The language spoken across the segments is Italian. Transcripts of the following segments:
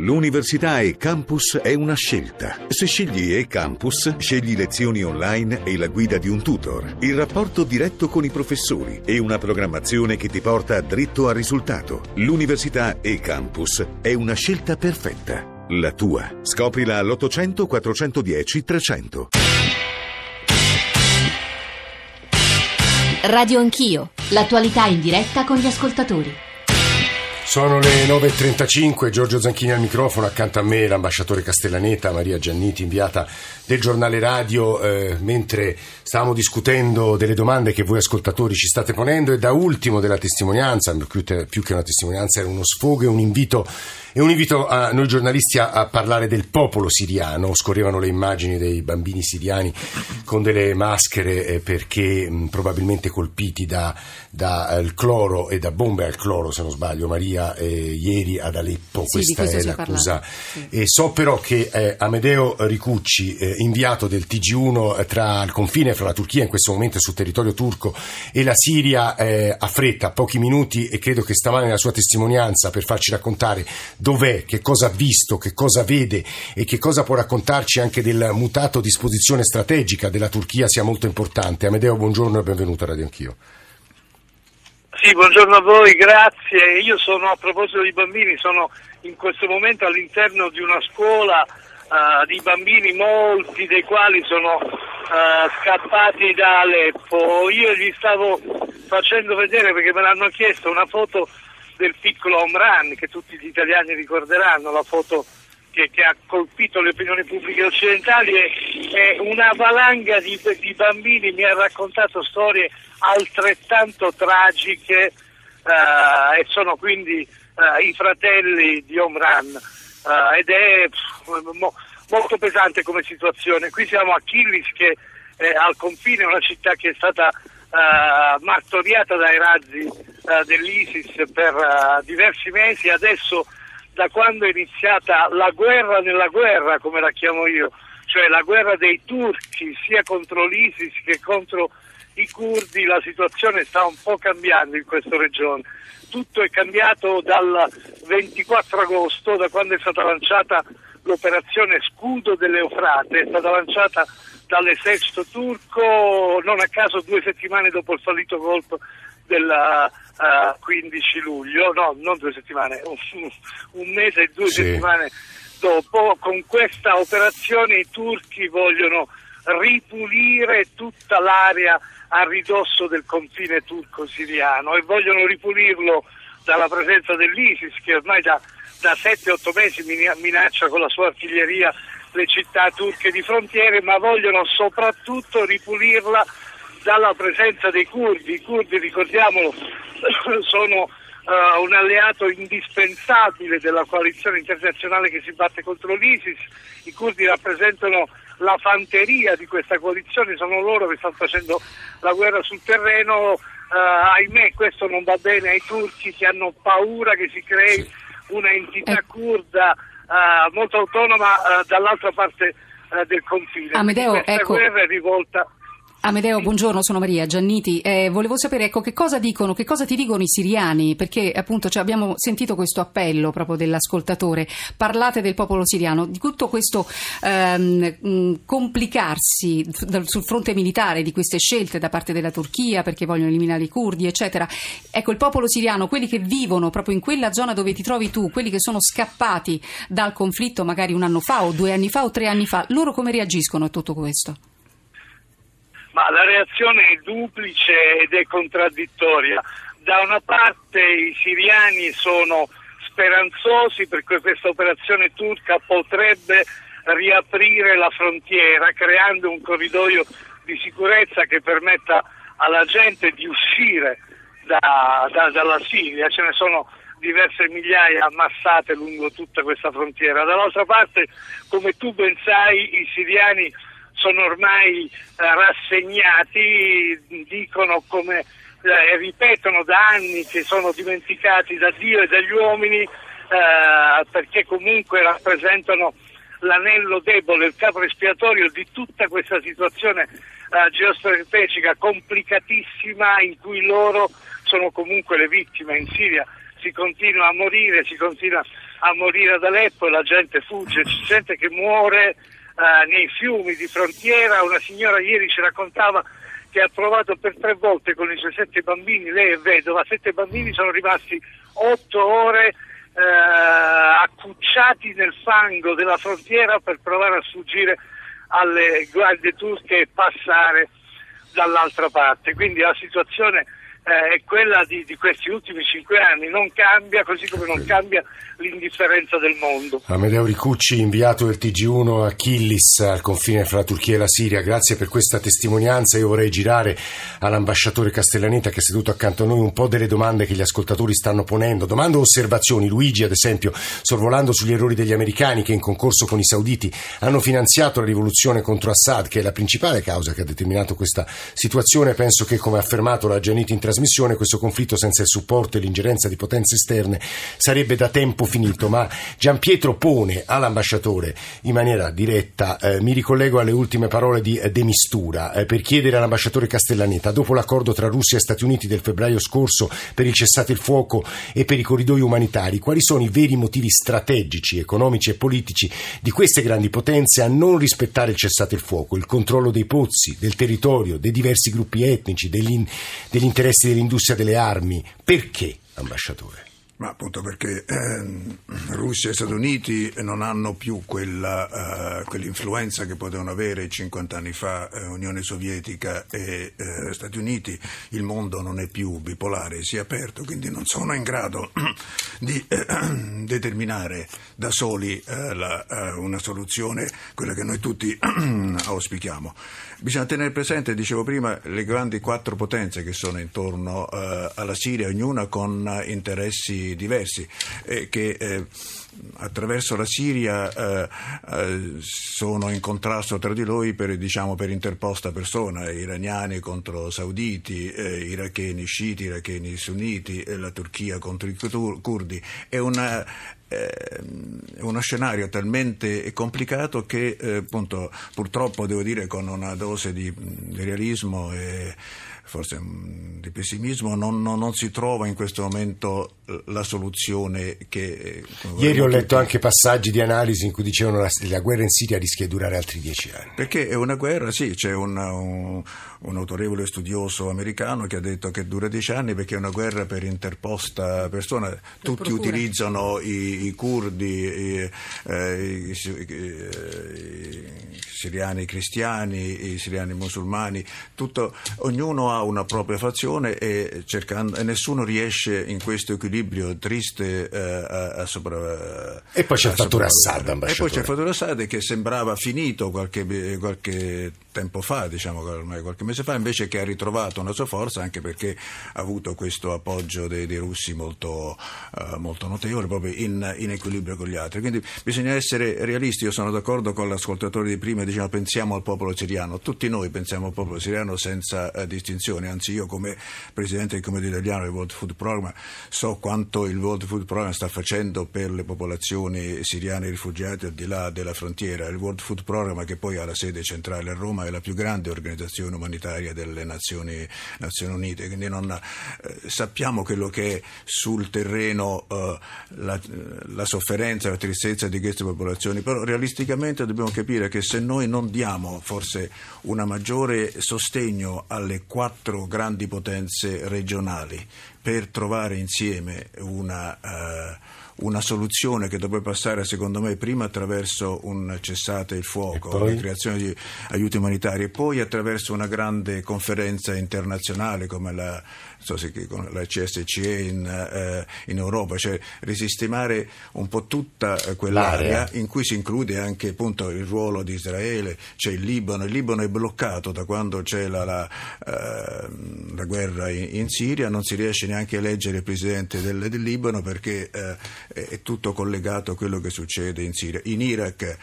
L'università e campus è una scelta. Se scegli e campus, scegli lezioni online e la guida di un tutor, il rapporto diretto con i professori e una programmazione che ti porta dritto al risultato. L'università e campus è una scelta perfetta. La tua. Scoprila all'800 410 300. Radio Anch'io, l'attualità in diretta con gli ascoltatori. Sono le 9.35, Giorgio Zanchini al microfono, accanto a me l'ambasciatore Castellaneta, Maria Gianniti, inviata del giornale radio, eh, mentre stavamo discutendo delle domande che voi ascoltatori ci state ponendo e da ultimo della testimonianza, più, più che una testimonianza era uno sfogo e un invito, e un invito a noi giornalisti a, a, parlare del popolo siriano, scorrevano le immagini dei bambini siriani con delle maschere eh, perché mh, probabilmente colpiti da, da eh, cloro e da bombe al cloro, se non sbaglio Maria, eh, ieri ad Aleppo, sì, questa è l'accusa. Sì. E so però che eh, Amedeo Ricucci, eh, inviato del TG1 tra il confine fra la Turchia in questo momento sul territorio turco e la Siria, ha fretta, pochi minuti e credo che stamane la sua testimonianza per farci raccontare dov'è, che cosa ha visto, che cosa vede e che cosa può raccontarci anche del mutato disposizione strategica della Turchia sia molto importante. Amedeo, buongiorno e benvenuto a Radio Anch'io. Sì, buongiorno a voi, grazie. Io sono a proposito di bambini, sono in questo momento all'interno di una scuola uh, di bambini, molti dei quali sono uh, scappati da Aleppo. Io gli stavo facendo vedere perché me l'hanno chiesto una foto del piccolo Omran che tutti gli italiani ricorderanno, la foto che, che, ha colpito le opinioni pubbliche occidentali e, e una valanga di, di, bambini mi ha raccontato storie altrettanto tragiche uh, e sono quindi uh, i fratelli di Omran uh, ed è pff, mo, molto pesante come situazione. Qui siamo a Killis che è al confine, una città che è stata martoriata dai razzi dell'ISIS per diversi mesi, adesso da quando è iniziata la guerra nella guerra, come la chiamo io, cioè la guerra dei turchi sia contro l'ISIS che contro i curdi, la situazione sta un po' cambiando in questa regione. Tutto è cambiato dal 24 agosto, da quando è stata lanciata l'operazione Scudo delle Eufrate, è stata lanciata dall'esercito turco non a caso due settimane dopo il fallito colpo del uh, 15 luglio, no, non due settimane, un, mese e due Sì. settimane dopo. Con questa operazione i turchi vogliono ripulire tutta l'area a ridosso del confine turco-siriano e vogliono ripulirlo dalla presenza dell'ISIS che ormai da, da 7-8 mesi mina- minaccia con la sua artiglieria le città turche di frontiere, ma vogliono soprattutto ripulirla dalla presenza dei curdi. I curdi, ricordiamolo, sono uh, un alleato indispensabile della coalizione internazionale che si batte contro l'ISIS. I curdi rappresentano la fanteria di questa coalizione, sono loro che stanno facendo la guerra sul terreno. Uh, ahimè, questo non va bene ai turchi che hanno paura che si crei una entità Eh. Uh, molto autonoma uh, dall'altra parte uh, del confine. Amedeo, questa ecco- guerra è rivolta. Amedeo, buongiorno, sono Maria Gianniti. Eh, volevo sapere ecco, che cosa dicono, che cosa ti dicono i siriani, perché appunto cioè, abbiamo sentito questo appello proprio dell'ascoltatore. Parlate del popolo siriano, di tutto questo ehm, complicarsi sul fronte militare di queste scelte da parte della Turchia perché vogliono eliminare i curdi, eccetera. Ecco, il popolo siriano, quelli che vivono proprio in quella zona dove ti trovi tu, quelli che sono scappati dal conflitto magari un anno fa o due anni fa o tre anni fa, loro come reagiscono a tutto questo? Ma la reazione è duplice ed è contraddittoria. Da una parte i siriani sono speranzosi perché questa operazione turca potrebbe riaprire la frontiera creando un corridoio di sicurezza che permetta alla gente di uscire da- da- dalla Siria. Ce ne sono diverse migliaia ammassate lungo tutta questa frontiera. Dall'altra parte, come tu ben sai, i siriani sono ormai eh, rassegnati, dicono come eh, ripetono da anni che sono dimenticati da Dio e dagli uomini eh, perché comunque rappresentano l'anello debole, il capo espiatorio di tutta questa situazione eh, geostrategica complicatissima in cui loro sono comunque le vittime. In Siria si continua a morire, si continua a morire ad Aleppo e la gente fugge, c'è gente che muore eh, nei fiumi di frontiera, una signora ieri ci raccontava che ha provato per tre volte con i suoi sette bambini, lei è vedova, sette bambini sono rimasti otto ore eh, accucciati nel fango della frontiera per provare a sfuggire alle guardie turche e passare dall'altra parte. Quindi la situazione eh, è quella di, di, questi ultimi cinque anni, non cambia, così come non cambia l'indifferenza del mondo. Amedeo Ricucci, inviato del TG1 a Killis, al confine fra la Turchia e la Siria, grazie per questa testimonianza. Io vorrei girare all'ambasciatore Castellaneta che è seduto accanto a noi un po' delle domande che gli ascoltatori stanno ponendo, domande o osservazioni. Luigi, ad esempio, sorvolando sugli errori degli americani che in concorso con i sauditi hanno finanziato la rivoluzione contro Assad, che è la principale causa che ha determinato questa situazione, penso che, come ha affermato la Gianiti in trasmissione, questo conflitto senza il supporto e l'ingerenza di potenze esterne sarebbe da tempo finito, ma Giampietro pone all'ambasciatore in maniera diretta, eh, mi ricollego alle ultime parole di eh, De Mistura, eh, per chiedere all'ambasciatore Castellaneta, dopo l'accordo tra Russia e Stati Uniti del febbraio scorso per il cessate il fuoco e per i corridoi umanitari, quali sono i veri motivi strategici, economici e politici di queste grandi potenze a non rispettare il cessate il fuoco, il controllo dei pozzi, del territorio, dei diversi gruppi etnici, degli, degli interessi interessi dell'industria delle armi. Perché, ambasciatore? Ma appunto perché eh, Russia e Stati Uniti non hanno più quella, uh, quell'influenza che potevano avere 50 anni fa eh, Unione Sovietica e eh, Stati Uniti, il mondo non è più bipolare, si è aperto, quindi non sono in grado di eh, determinare da soli eh, la, una soluzione, quella che noi tutti auspichiamo. Bisogna tenere presente, dicevo prima, le grandi quattro potenze che sono intorno alla Siria, ognuna con interessi diversi eh, che eh, attraverso la Siria eh, eh, sono in contrasto tra di loro per, diciamo, per interposta persona, iraniani contro sauditi, eh, iracheni sciiti, iracheni sunniti, la Turchia contro i curdi. È una, è uno scenario talmente complicato che appunto, purtroppo devo dire con una dose di, di realismo e forse di pessimismo, non, non, non, si trova in questo momento eh, la soluzione che... Eh, Ieri ho letto anche passaggi di analisi in cui dicevano che la, la guerra in Siria rischia di durare altri dieci anni. Perché è una guerra, sì, c'è un, un, un, autorevole studioso americano che ha detto che dura dieci anni perché è una guerra per interposta persona. Per Tutti procura. utilizzano i, i curdi, i, eh, i, i, siriani cristiani, i siriani musulmani, tutto, ognuno ha una propria fazione e, cercando, e nessuno riesce in questo equilibrio triste eh, a, a sopra. E poi c'è il fattore Assad, ambasciatore. E poi c'è il fattore Assad che sembrava finito qualche, qualche tempo fa, diciamo ormai qualche mese fa, invece che ha ritrovato una sua forza anche perché ha avuto questo appoggio dei, dei russi molto, uh, molto, notevole, proprio in, in, equilibrio con gli altri. Quindi bisogna essere realisti, io sono d'accordo con l'ascoltatore di prima, diciamo pensiamo al popolo siriano, tutti noi pensiamo al popolo siriano senza uh, distinzione, anzi io come Presidente del Comitato Italiano del World Food Program so quanto il World Food Program sta facendo per le popolazioni siriane rifugiate al di là della frontiera, il World Food Program che poi ha la sede centrale a Roma è la più grande organizzazione umanitaria delle Nazioni, Nazioni Unite, quindi non, eh, sappiamo quello che è sul terreno eh, la, la, sofferenza, la tristezza di queste popolazioni, però realisticamente dobbiamo capire che se noi non diamo forse un maggiore sostegno alle quattro grandi potenze regionali per trovare insieme una... Eh, una soluzione che dovrebbe passare secondo me prima attraverso un cessate il fuoco, la creazione di aiuti umanitari e poi attraverso una grande conferenza internazionale come la so se con la CSCE in, eh, in, Europa, cioè risistemare un po' tutta quell'area L'area. in cui si include anche appunto il ruolo di Israele, c'è il Libano, il Libano è bloccato da quando c'è la, la, eh, la guerra in, in, Siria, non si riesce neanche a eleggere il presidente del, del Libano perché eh, è tutto collegato a quello che succede in Siria. In Iraq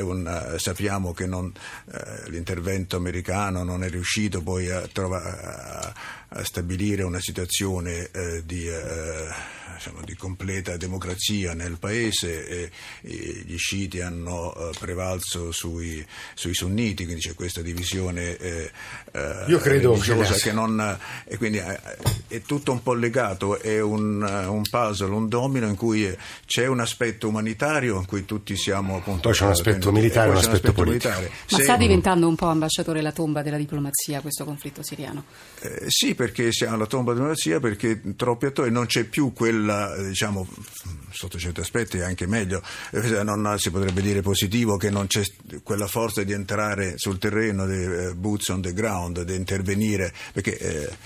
un, sappiamo che non, eh, l'intervento americano non è riuscito poi a, trova, a stabilire una situazione eh, di, eh, diciamo, di, completa democrazia nel paese e, e gli sciiti hanno eh, prevalso sui, sui, sunniti, quindi c'è questa divisione eh, eh, Io credo religiosa che, che non... e quindi è tutto un po' legato, è un, un, puzzle, un domino in cui c'è un aspetto umanitario in cui tutti siamo appunto... Poi c'è un aspetto militare e un aspetto, aspetto militare. Ma Se, sta diventando un po' ambasciatore la tomba della diplomazia questo conflitto siriano? Eh, sì, perché siamo alla tomba della diplomazia, perché troppi attori non c'è più quella, diciamo, sotto certi aspetti anche meglio, eh, non si potrebbe dire positivo che non c'è quella forza di entrare sul terreno, di uh, boots on the ground, di intervenire, perché eh, eh,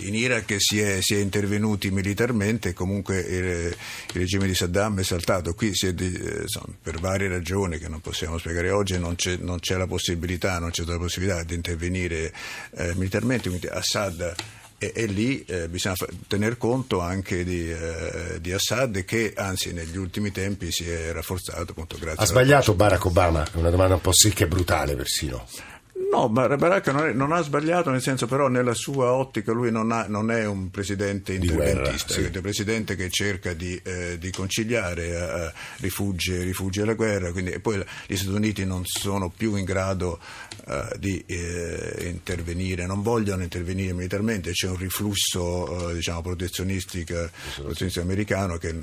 in Iraq si è, si è, intervenuti militarmente, comunque il, il, regime di Saddam è saltato. Qui di, eh, insomma, per varie ragioni che non possiamo spiegare oggi non c'è, non c'è la possibilità, non c'è la possibilità di intervenire eh, militarmente. Quindi Assad e, e, lì eh, bisogna tener conto anche di, eh, di, Assad che anzi negli ultimi tempi si è rafforzato appunto grazie ha sbagliato Barack Obama? È una domanda un po' secca e brutale persino No, Baracca non, non, ha sbagliato, nel senso però nella sua ottica lui non, ha, non è un presidente interventista, è un presidente che cerca di, eh, di conciliare, eh, rifugge, rifugge la guerra, quindi, e poi gli Stati Uniti non sono più in grado eh, di eh, intervenire, non vogliono intervenire militarmente, c'è un riflusso eh, diciamo, protezionistico, protezionistico americano che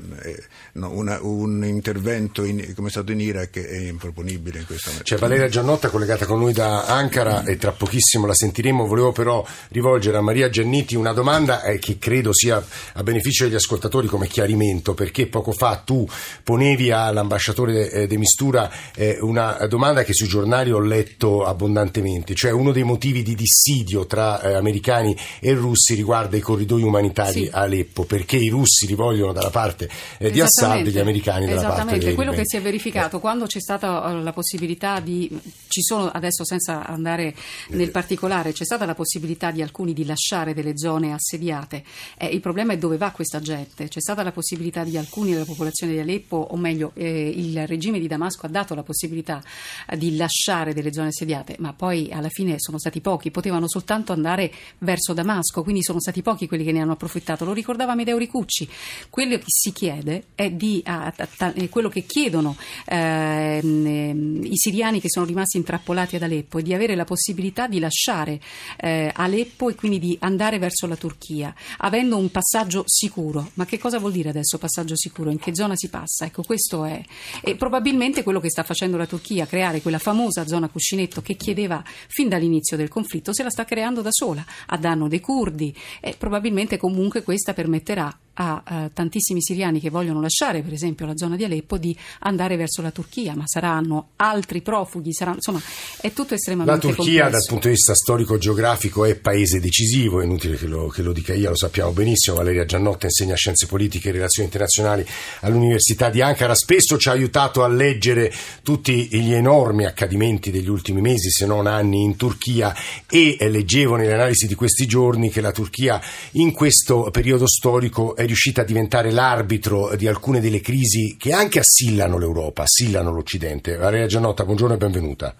no, una, un intervento in, come è stato in Iraq è improponibile in questo momento. C'è Valeria Giannotta collegata con noi da Ankara Ankara e tra pochissimo la sentiremo. Volevo però rivolgere a Maria Gianniti una domanda eh, che credo sia a beneficio degli ascoltatori come chiarimento, perché poco fa tu ponevi all'ambasciatore eh, De Mistura eh, una domanda che sui giornali ho letto abbondantemente, cioè uno dei motivi di dissidio tra americani e russi riguarda i corridoi umanitari sì. a Aleppo, perché i russi li vogliono dalla parte di Assad e gli americani dalla parte Esattamente, quello che si è verificato quando c'è stata la possibilità di ci sono adesso senza andare andare nel particolare, c'è stata la possibilità di alcuni di lasciare delle zone assediate. Eh, il problema è dove va questa gente. C'è stata la possibilità di alcuni della popolazione di Aleppo, o meglio, eh, il regime di Damasco ha dato la possibilità eh, di lasciare delle zone assediate, ma poi alla fine sono stati pochi, potevano soltanto andare verso Damasco, quindi sono stati pochi quelli che ne hanno approfittato. Lo ricordava Medeo Ricucci. Quello che si chiede è di a, a, a, quello che chiedono ehm, i siriani che sono rimasti intrappolati ad Aleppo è di avere la possibilità di lasciare eh, Aleppo e quindi di andare verso la Turchia, avendo un passaggio sicuro. Ma che cosa vuol dire adesso passaggio sicuro? In che zona si passa? Ecco, questo è. E probabilmente quello che sta facendo la Turchia, creare quella famosa zona cuscinetto che chiedeva fin dall'inizio del conflitto, se la sta creando da sola, a danno dei curdi e probabilmente comunque questa permetterà a uh, tantissimi siriani che vogliono lasciare per esempio la zona di Aleppo di andare verso la Turchia, ma saranno altri profughi, saranno, insomma è tutto estremamente La Turchia complesso. dal punto di vista storico-geografico è paese decisivo, è inutile che lo, che lo, dica io, lo sappiamo benissimo, Valeria Giannotta insegna scienze politiche e relazioni internazionali all'Università di Ankara, spesso ci ha aiutato a leggere tutti gli enormi accadimenti degli ultimi mesi, se non anni in Turchia e eh, leggevo nelle analisi di questi giorni che la Turchia in questo periodo storico è è riuscita a diventare l'arbitro di alcune delle crisi che anche assillano l'Europa, assillano l'Occidente. Valeria Giannotta, buongiorno e benvenuta.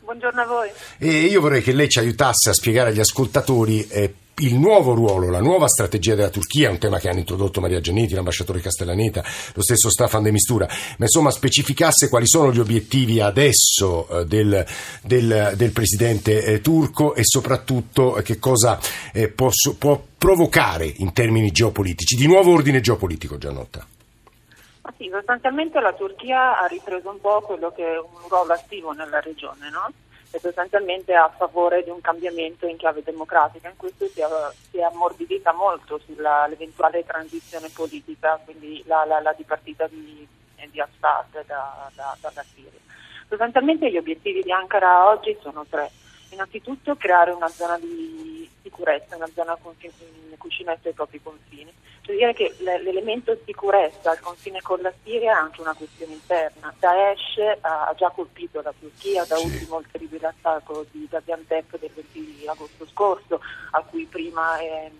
Buongiorno a voi. E io vorrei che lei ci aiutasse a spiegare agli ascoltatori eh, il nuovo ruolo, la nuova strategia della Turchia, un tema che hanno introdotto Maria Giannetti, l'ambasciatore Castellaneta, lo stesso Staffan de Mistura, ma insomma specificasse quali sono gli obiettivi adesso eh, del, del, del, presidente eh, turco e soprattutto eh, che cosa eh, può, può, provocare in termini geopolitici, di nuovo ordine geopolitico, Giannotta. Ma sì, sostanzialmente la Turchia ha ripreso un po' quello che è un ruolo attivo nella regione, no? E sostanzialmente a favore di un cambiamento in chiave democratica. In questo si è, si è ammorbidita molto sull'eventuale transizione politica, quindi la, la, la dipartita di, di Assad da, da, dalla Siria. Sostanzialmente gli obiettivi di Ankara oggi sono tre. Innanzitutto creare una zona di sicurezza, una zona cuscinetto ai propri confini. Cioè dire che l'elemento sicurezza al confine con la Siria è anche una questione interna. Daesh ha già colpito la Turchia, da ultimo il terribile attacco di Gaziantep del 20 agosto scorso, a cui prima eh,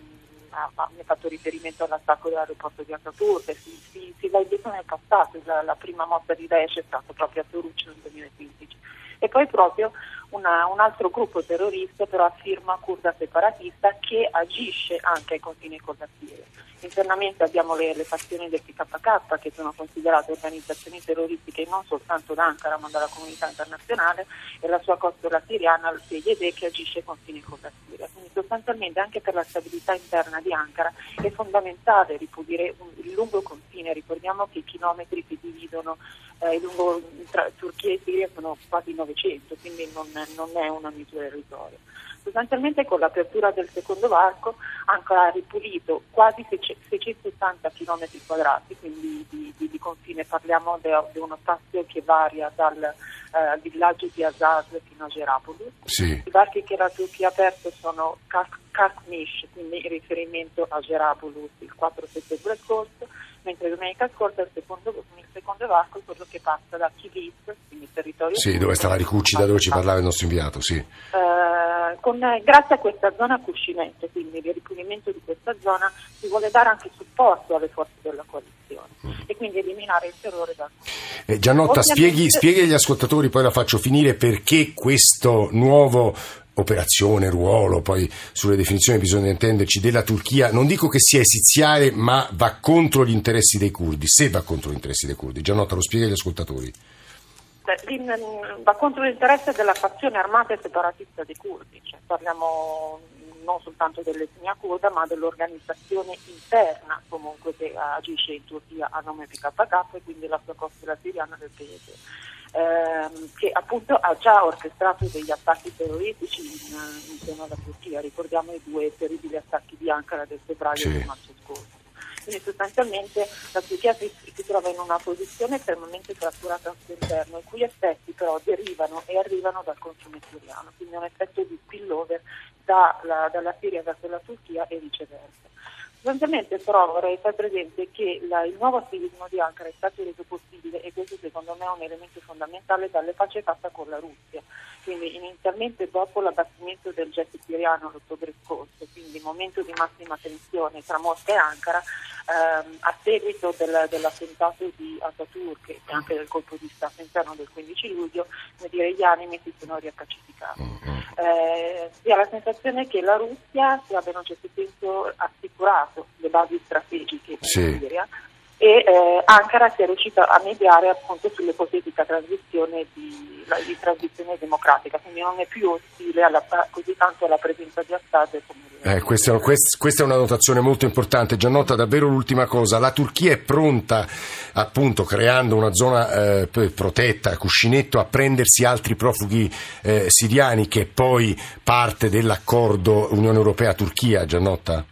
ha, ha fatto riferimento all'attacco dell'aeroporto di Ataturk. Si, si, si va indietro nel passato, la, la, prima mossa di Daesh è stata proprio a Toruc nel 2015. E poi proprio una, un altro gruppo terrorista però a firma kurda separatista che agisce anche ai confini con la Siria. Internamente abbiamo le, le fazioni del PKK che sono considerate organizzazioni terroristiche non soltanto da Ankara ma dalla comunità internazionale e la sua costola siriana, il PYD, che agisce ai confini con la Siria. Quindi sostanzialmente anche per la stabilità interna di Ankara è fondamentale ripulire un, il lungo confine, ricordiamo che i chilometri che dividono eh, lungo tra Turchia e Siria sono quasi 900, quindi non, non è una misura irrisoria. Sostanzialmente con l'apertura del secondo varco Ankara ha ripulito quasi 680 km quadrati, quindi di, di, di confine parliamo di uno spazio che varia dal eh, villaggio di Azaz fino a Gerapoli. Sì. I varchi che Turchia ha aperto sono Kakmish, quindi in riferimento a Gerapoli il 4 settembre scorso, mentre domenica scorsa il secondo, il secondo varco è quello che passa da Kilis, quindi territorio... Sì, dove sta la Ricucci, da dove ci parlava il nostro inviato, sì. Eh, con, grazie a questa zona a cuscimento, quindi il ripulimento di questa zona, si vuole dare anche supporto alle forze della coalizione mm. e quindi eliminare il terrore da... Eh, Giannotta, spieghi, spieghi agli ascoltatori, poi la faccio finire, perché questo nuovo operazione, ruolo, poi sulle definizioni bisogna intenderci, della Turchia, non dico che sia esiziale, ma va contro gli interessi dei curdi, se va contro gli interessi dei curdi. Giannotta, lo spiega agli ascoltatori. Va contro l'interesse della fazione armata e separatista dei curdi, cioè, parliamo non soltanto dell'etnia kurda ma dell'organizzazione interna comunque che agisce in Turchia a nome PKK e quindi la sua costola siriana del paese ehm, che appunto ha già orchestrato degli attacchi terroristici in, seno alla Turchia. Ricordiamo i due terribili attacchi di Ankara del febbraio sì. del marzo scorso. Quindi sostanzialmente la Turchia si, trova in una posizione estremamente fratturata al suo interno, i cui effetti però derivano e arrivano dal confine siriano, quindi un effetto di spillover dalla, dalla Siria verso la Turchia e viceversa. Sostanzialmente però vorrei far presente che la, il nuovo attivismo di Ankara è stato reso possibile e questo secondo me è un elemento fondamentale dalle pace fatta con la Russia. Quindi inizialmente dopo l'abbattimento del jet siriano l'ottobre scorso, quindi momento di massima tensione tra Mosca e Ankara, ehm, a seguito del, dell'attentato di Ataturk e anche del colpo di Stato interno del 15 luglio, dire, gli animi si sono riappacificati. Mm-hmm. Eh, si ha la sensazione che la Russia si abbia in un certo senso assicurato le basi strategiche sì. in Siria e eh, Ankara sia riuscita a mediare appunto sull'ipotetica transizione di, di, transizione democratica, quindi non è più ostile alla, così tanto alla presenza di Assad come eh, questa, questa, è una notazione molto importante. Giannota, davvero l'ultima cosa. La Turchia è pronta, appunto, creando una zona eh, protetta, cuscinetto, a prendersi altri profughi eh, siriani, che è poi parte dell'accordo Unione Europea-Turchia, Giannotta?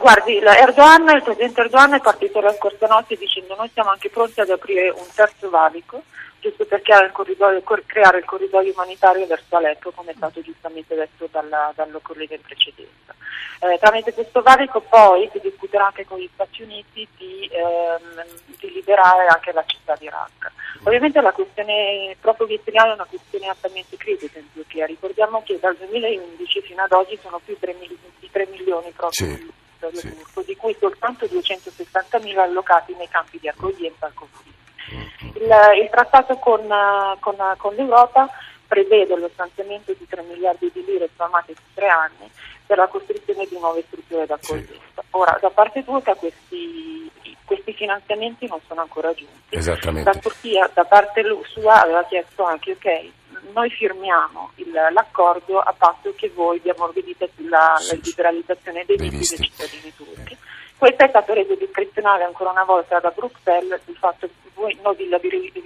Guardi, Erdogan, il presidente Erdogan è partito la scorsa notte dicendo noi siamo anche pronti ad aprire un terzo valico, giusto per creare il corridoio, creare il corridoio umanitario verso Aleppo, come è stato giustamente detto dalla, dal collega in precedenza. Eh, tramite questo valico poi si discuterà anche con gli Stati Uniti di, ehm, di liberare anche la città di Raqqa. Ovviamente la questione proprio vietnamiana è una questione altamente critica in Turchia. Ricordiamo che dal 2011 fino ad oggi sono più di 3, milioni proprio sì territorio sì. turco, di cui soltanto 260.000 allocati nei campi di accoglienza al confine. Il, il trattato con, con, con, l'Europa prevede lo stanziamento di 3 miliardi di lire spalmate su tre anni per la costruzione di nuove strutture d'accoglienza. Sì. Ora, da parte turca questi, questi, finanziamenti non sono ancora giunti. La Turchia, da parte sua, aveva chiesto anche, ok, noi firmiamo il, l'accordo a patto che voi vi ammorbidite sulla sì, liberalizzazione dei visti dei cittadini turchi. Questo è stato reso discrezionale ancora una volta da Bruxelles, il fatto che voi noi vi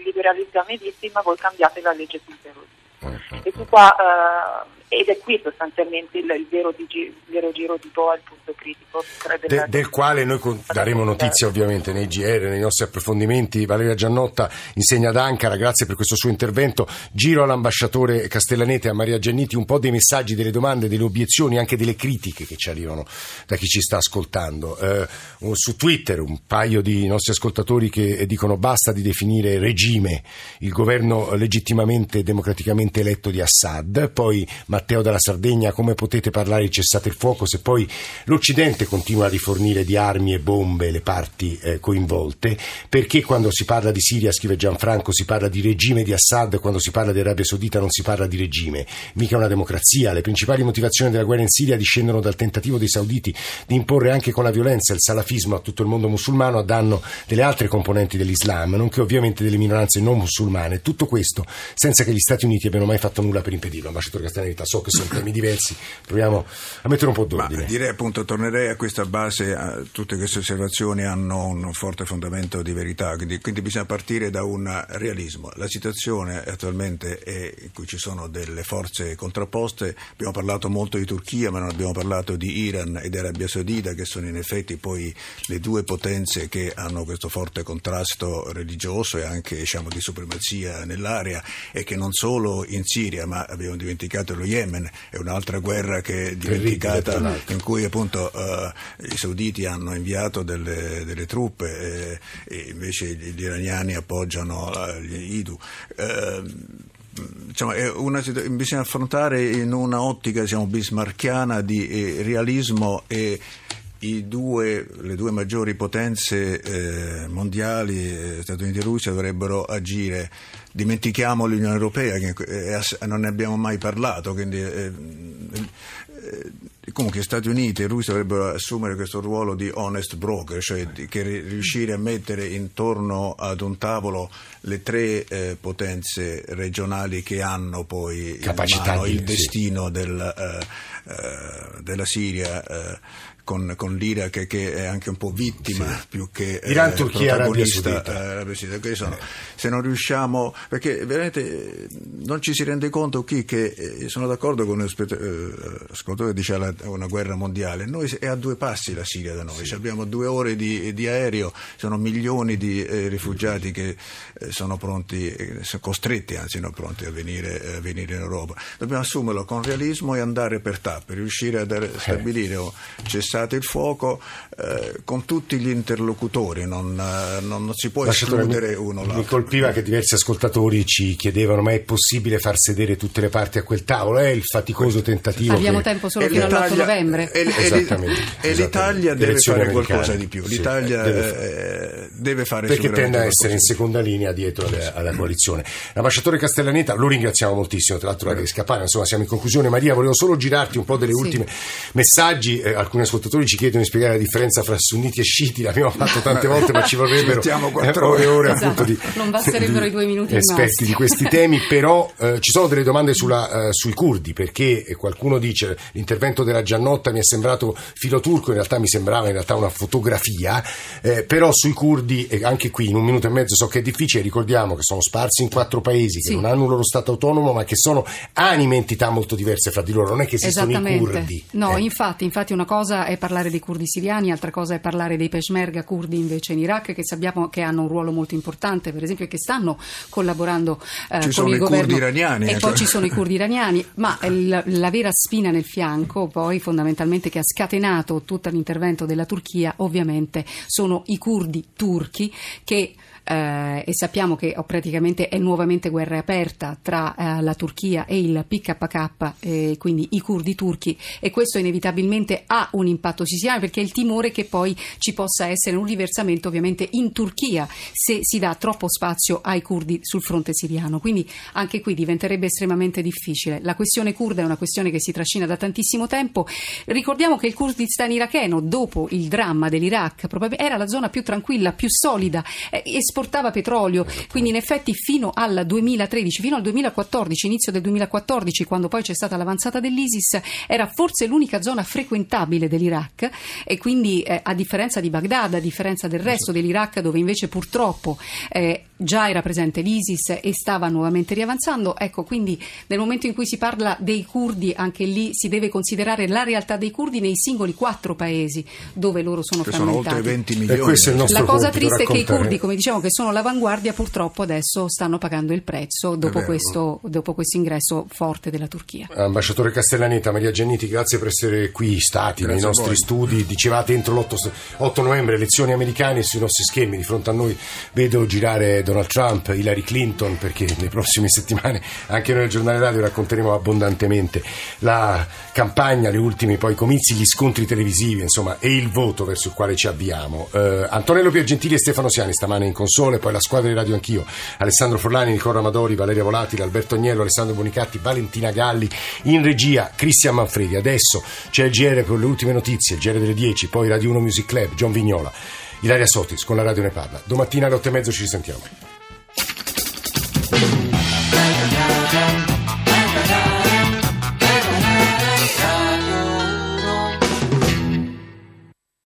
liberalizziamo i visti ma voi cambiate la legge sul terrorismo. Uh-huh. E su qua eh, ed è qui sostanzialmente il, il, vero, di, il vero, giro di boa, il punto critico. De, del quale noi daremo notizia ovviamente nei GR, nei nostri approfondimenti. Valeria Giannotta insegna ad Ankara, grazie per questo suo intervento. Giro all'ambasciatore Castellanete a Maria Gianniti un po' dei messaggi, delle domande, delle obiezioni, anche delle critiche che ci arrivano da chi ci sta ascoltando. Eh, su Twitter un paio di nostri ascoltatori che dicono basta di definire regime il governo legittimamente e democraticamente eletto di Assad, poi Matteo dalla Sardegna, come potete parlare di cessate il fuoco se poi l'Occidente continua a rifornire di armi e bombe le parti eh, coinvolte? Perché quando si parla di Siria, scrive Gianfranco, si parla di regime di Assad, quando si parla di Arabia Saudita non si parla di regime, mica una democrazia. Le principali motivazioni della guerra in Siria discendono dal tentativo dei sauditi di imporre anche con la violenza il salafismo a tutto il mondo musulmano a danno delle altre componenti dell'Islam, nonché ovviamente delle minoranze non musulmane. Tutto questo senza che gli Stati Uniti abbiano mai fatto nulla per impedirlo. Ambasciatore Castellaneta, so che sono temi diversi, proviamo a mettere un po' d'ordine. Ma direi appunto, tornerei a questa base, a tutte queste osservazioni hanno un forte fondamento di verità, quindi, quindi bisogna partire da un realismo. La situazione attualmente è in cui ci sono delle forze contrapposte, abbiamo parlato molto di Turchia ma non abbiamo parlato di Iran ed Arabia Saudita che sono in effetti poi le due potenze che hanno questo forte contrasto religioso e anche diciamo, di supremazia nell'area e che non solo in Siria ma abbiamo dimenticato lo Yemen, è un'altra guerra che è dimenticata in cui appunto uh, i sauditi hanno inviato delle, delle truppe e, e, invece gli iraniani appoggiano gli IDU. Uh, Diciamo, una, bisogna affrontare in una ottica diciamo, bismarchiana di eh, realismo e due, le due maggiori potenze eh, mondiali, eh, Stati Uniti e Russia, dovrebbero agire. Dimentichiamo l'Unione Europea, che eh, non ne abbiamo mai parlato, quindi eh, eh, comunque Stati Uniti e Russia dovrebbero assumere questo ruolo di honest broker, cioè di, che riuscire a mettere intorno ad un tavolo le tre eh, potenze regionali che hanno poi Capacità mano di, il destino sì. del, eh, eh, della Siria con, con l'Iraq che è anche un po' vittima sì. più che eh, Iran, Turchia, protagonista. Arabia Saudita. Sono, eh. Se non riusciamo, perché veramente non ci si rende conto qui che eh, sono d'accordo con l'ascoltatore che dice una guerra mondiale, noi è a due passi la Siria da noi, sì. abbiamo due ore di, di, aereo, sono milioni di eh, rifugiati che eh, sono pronti, eh, sono costretti anzi non pronti a venire, a venire, in Europa. Dobbiamo assumerlo con realismo e andare per tappe, riuscire a dare, stabilire o cessare cessate il fuoco eh, con tutti gli interlocutori, non, eh, non, non si può escludere mi, uno l'altro. Mi colpiva che diversi ascoltatori ci chiedevano ma è possibile far sedere tutte le parti a quel tavolo? È il faticoso tentativo. Abbiamo che... tempo solo fino all'8 novembre. E, esattamente, e l'Italia deve fare americane. qualcosa di più. L'Italia sì, deve, eh, deve, fare Perché tende a essere in seconda linea dietro alla, alla coalizione. L'ambasciatore Castellaneta, lo ringraziamo moltissimo, tra l'altro, di scappare, insomma siamo in conclusione. Maria, volevo solo girarti un po' delle sì. ultime messaggi, eh, alcuni ascoltatori ascoltatori ci chiedono di spiegare la differenza fra sunniti e sciiti, l'abbiamo fatto tante volte, ma ci vorrebbero ore e ore esatto. appunto di, non basterebbero di i due minuti esperti di questi temi, però eh, ci sono delle domande sulla, eh, sui curdi, perché qualcuno dice l'intervento della Giannotta mi è sembrato filo turco, in realtà mi sembrava in realtà una fotografia, eh, però sui curdi, e anche qui in un minuto e mezzo so che è difficile, ricordiamo che sono sparsi in quattro paesi, che sì. non hanno un loro Stato autonomo, ma che sono anime entità molto diverse fra di loro, non è che esistono i curdi. No, eh. infatti, infatti una cosa è parlare dei curdi siriani, altra cosa è parlare dei peshmerga curdi invece in Iraq che sappiamo che hanno un ruolo molto importante, per esempio che stanno collaborando eh, ci con il governo. Iraniani, e eh, poi cioè. ci sono i curdi iraniani, ma la, la vera spina nel fianco poi fondamentalmente che ha scatenato tutto l'intervento della Turchia ovviamente sono i curdi turchi che eh, e sappiamo che oh, praticamente è nuovamente guerra aperta tra eh, la Turchia e il PKK, eh, quindi i curdi turchi, e questo inevitabilmente ha un impatto siriano perché è il timore che poi ci possa essere un riversamento ovviamente in Turchia se si dà troppo spazio ai curdi sul fronte siriano. Quindi anche qui diventerebbe estremamente difficile. La questione kurda è una questione che si trascina da tantissimo tempo. Ricordiamo che il Kurdistan iracheno, dopo il dramma dell'Iraq, era la zona più tranquilla, più solida, eh, esportava petrolio, quindi in effetti fino al 2013, fino al 2014, inizio del 2014, quando poi c'è stata l'avanzata dell'ISIS, era forse l'unica zona frequentabile dell'Iraq. E quindi eh, a differenza di Baghdad, a differenza del resto dell'Iraq dove invece purtroppo eh, già era presente l'ISIS e stava nuovamente riavanzando, ecco quindi nel momento in cui si parla dei curdi anche lì si deve considerare la realtà dei curdi nei singoli quattro paesi dove loro sono che frammentati. Sono oltre 20 milioni. La cosa triste è che i curdi, come diciamo, che sono l'avanguardia, purtroppo adesso stanno pagando il prezzo dopo, questo, dopo questo, ingresso forte della Turchia. Ambasciatore Castellaneta, Maria Gianniti, grazie per essere qui stati grazie nei nostri studi. Dicevate entro l'8 novembre elezioni americane sui nostri schermi di fronte a noi vedo girare Donald Trump, Hillary Clinton, perché nelle prossime settimane anche noi al giornale radio racconteremo abbondantemente la campagna, le ultime poi comizi, gli scontri televisivi, insomma, e il voto verso il quale ci avviamo. Eh, Antonello Piergentili e Stefano Siani stamane in console, poi la squadra di radio anch'io, Alessandro Forlani, Nicola Amadori, Valeria Volatile, Alberto Agnello, Alessandro Bonicatti, Valentina Galli, in regia Cristian Manfredi. Adesso c'è il GR per le ultime notizie, il GR delle 10, poi Radio 1 Music Club, John Vignola. Ilaria Sotis con la radio ne parla. Domattina alle otto e mezzo ci risentiamo.